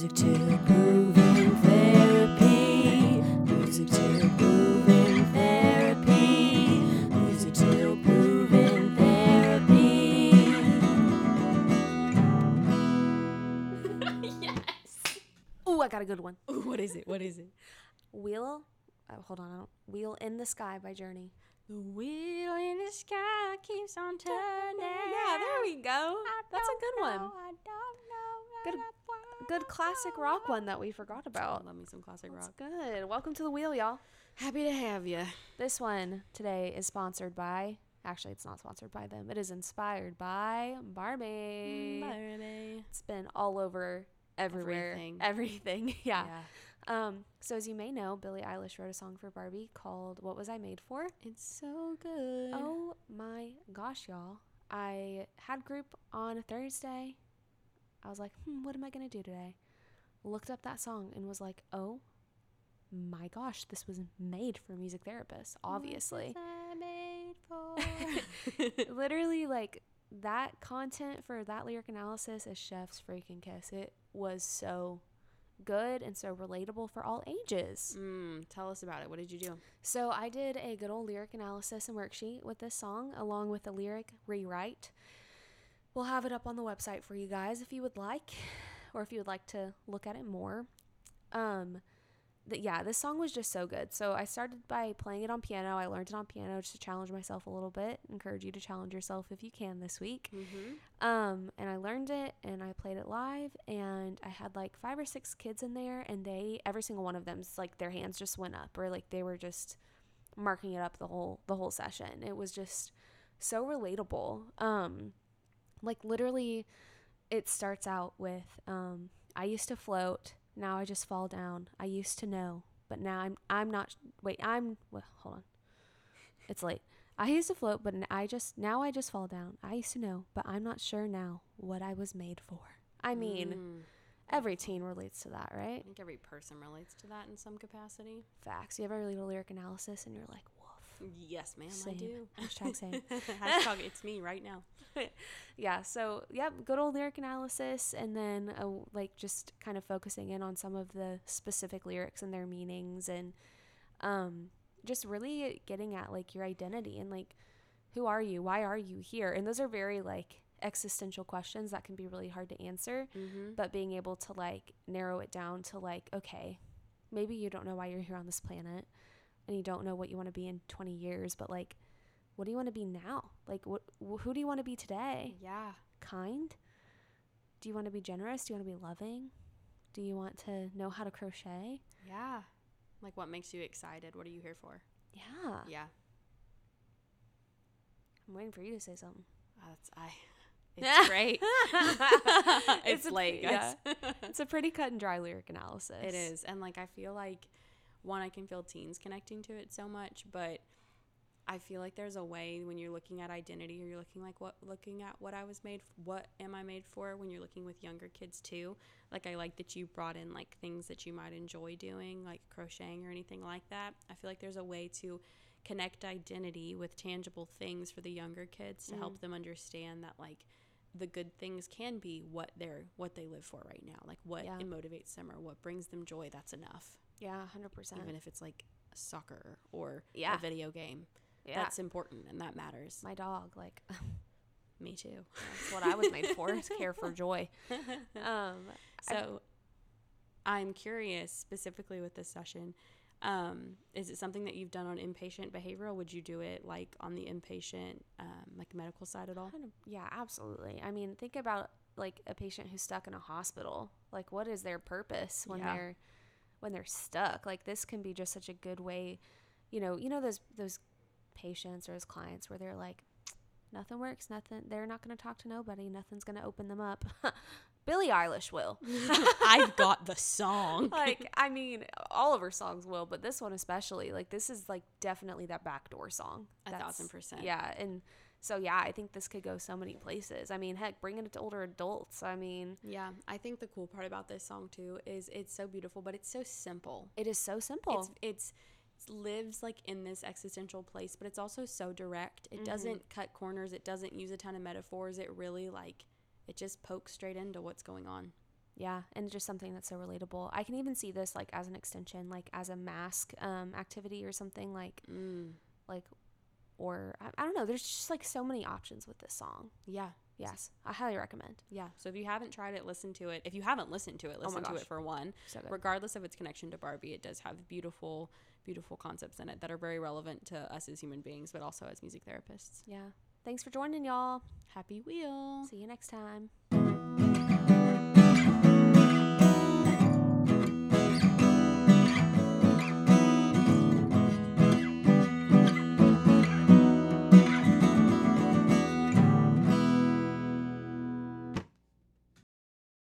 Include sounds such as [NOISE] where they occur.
Music to Grooving Therapy. Music to Grooving Therapy. Music to Grooving Therapy. [LAUGHS] yes. Ooh, I got a good one. Ooh, what is it? What is it? Wheel. Oh, hold on. I Wheel in the Sky by Journey. The wheel in the sky keeps on turning. Yeah, there we go. That's a good one. I don't know. Good- Good classic rock one that we forgot about. Love me some classic That's rock. good. Welcome to the wheel, y'all. Happy to have you. This one today is sponsored by. Actually, it's not sponsored by them. It is inspired by Barbie. It's been all over everywhere. Everything. Everything. [LAUGHS] yeah. yeah. Um. So as you may know, Billie Eilish wrote a song for Barbie called "What Was I Made For." It's so good. Oh my gosh, y'all. I had group on Thursday. I was like, hmm, what am I going to do today? Looked up that song and was like, oh my gosh, this was made for music therapists, obviously. [LAUGHS] Literally, like, that content for that lyric analysis is chef's freaking kiss. It was so good and so relatable for all ages. mm, tell us about it. What did you do? So I did a good old lyric analysis and worksheet with this song, along with a lyric rewrite. We'll have it up on the website for you guys if you would like, or if you would like to look at it more. Um, th- yeah, this song was just so good. So I started by playing it on piano. I learned it on piano just to challenge myself a little bit. Encourage you to challenge yourself if you can this week. Mm-hmm. Um, and I learned it and I played it live and I had like five or six kids in there and they every single one of them's like their hands just went up or like they were just marking it up the whole the whole session. It was just so relatable. Um like literally it starts out with um I used to float, now I just fall down. I used to know, but now I'm I'm not wait, I'm well, hold on. It's late. I used to float, but I just now I just fall down. I used to know, but I'm not sure now what I was made for. I mean, Mm. every teen relates to that, right? I think every person relates to that in some capacity. Facts. You ever read a lyric analysis and you're like. Yes, ma'am, Same. I do. Hashtag same. [LAUGHS] Hashtag it's me right now. [LAUGHS] yeah. So, yep, good old lyric analysis, and then uh, like just kind of focusing in on some of the specific lyrics and their meanings, and um, just really getting at like your identity and like who are you? Why are you here? And those are very like existential questions that can be really hard to answer. Mm-hmm. but being able to like narrow it down to like okay maybe you don't know why you're here on this planet and you don't know what you want to be in 20 years but like what do you want to be now like what wh- who do you want to be today Yeah. kind do you want to be generous do you want to be loving do you want to know how to crochet Yeah. Like what makes you excited? What are you here for? yeah Yeah. i'm waiting for you to say something oh, That's I. [LAUGHS] It's great. it's, [LAUGHS] It's a- late, guys. [LAUGHS] it's a pretty cut and dry lyric analysis it is, and like I feel like one, I can feel teens connecting to it so much, but I feel like there's a way when you're looking at identity or you're looking like what looking at what I was made what am I made for when you're looking with younger kids too. Like I like that you brought in like things that you might enjoy doing like crocheting or anything like that. I feel like there's a way to connect identity with tangible things for the younger kids to help mm. them understand that like the good things can be what they're what they live for right now like what Yeah. motivates them or what brings them joy that's enough yeah 100% even if it's like soccer or Yeah. a video game yeah that's important and that matters my dog like [LAUGHS] me too That's what I was made for, is care for joy. [LAUGHS] Um, so i'm curious specifically with this session um, is it something that you've done on inpatient behavioral would you do it like on the inpatient um, like medical side at all kind of- yeah, absolutely. I mean, think about like a patient who's stuck in a hospital. Like, what is their purpose when Yeah. they're when they're stuck? Like, this can be just such a good way. You know, you know those those patients or those clients where they're like, nothing works, nothing. They're not going to talk to nobody. Nothing's going to open them up. [LAUGHS] Billie Eilish will. [LAUGHS] i've got the song [LAUGHS] like I mean, all of her songs will, but this one especially. Like this is like definitely that backdoor song. A That's- thousand percent. Yeah, and so yeah, I think this could go so many places. I mean, heck, bringing it to older adults. I mean, Yeah, I think the cool part about this song too is it's so beautiful, but it's so simple. it is so simple. It's it's it lives like in this existential place, but it's also so direct. It Mm-hmm. doesn't cut corners. It doesn't use a ton of metaphors. It really like it just pokes straight into what's going on. Yeah, and just something that's so relatable. I can even see this like as an extension, like as a mask um, activity or something like Mm. like, or I, I don't know. There's just like so many options with this song. Yeah. Yes, I highly recommend. Yeah. So if you haven't tried it, listen to it. If you haven't listened to it, Oh listen to it for one. So. Regardless of its connection to Barbie, it does have beautiful, beautiful concepts in it that are very relevant to us as human beings, but also as music therapists. yeah. Thanks for joining, y'all. Happy wheel. See you next time.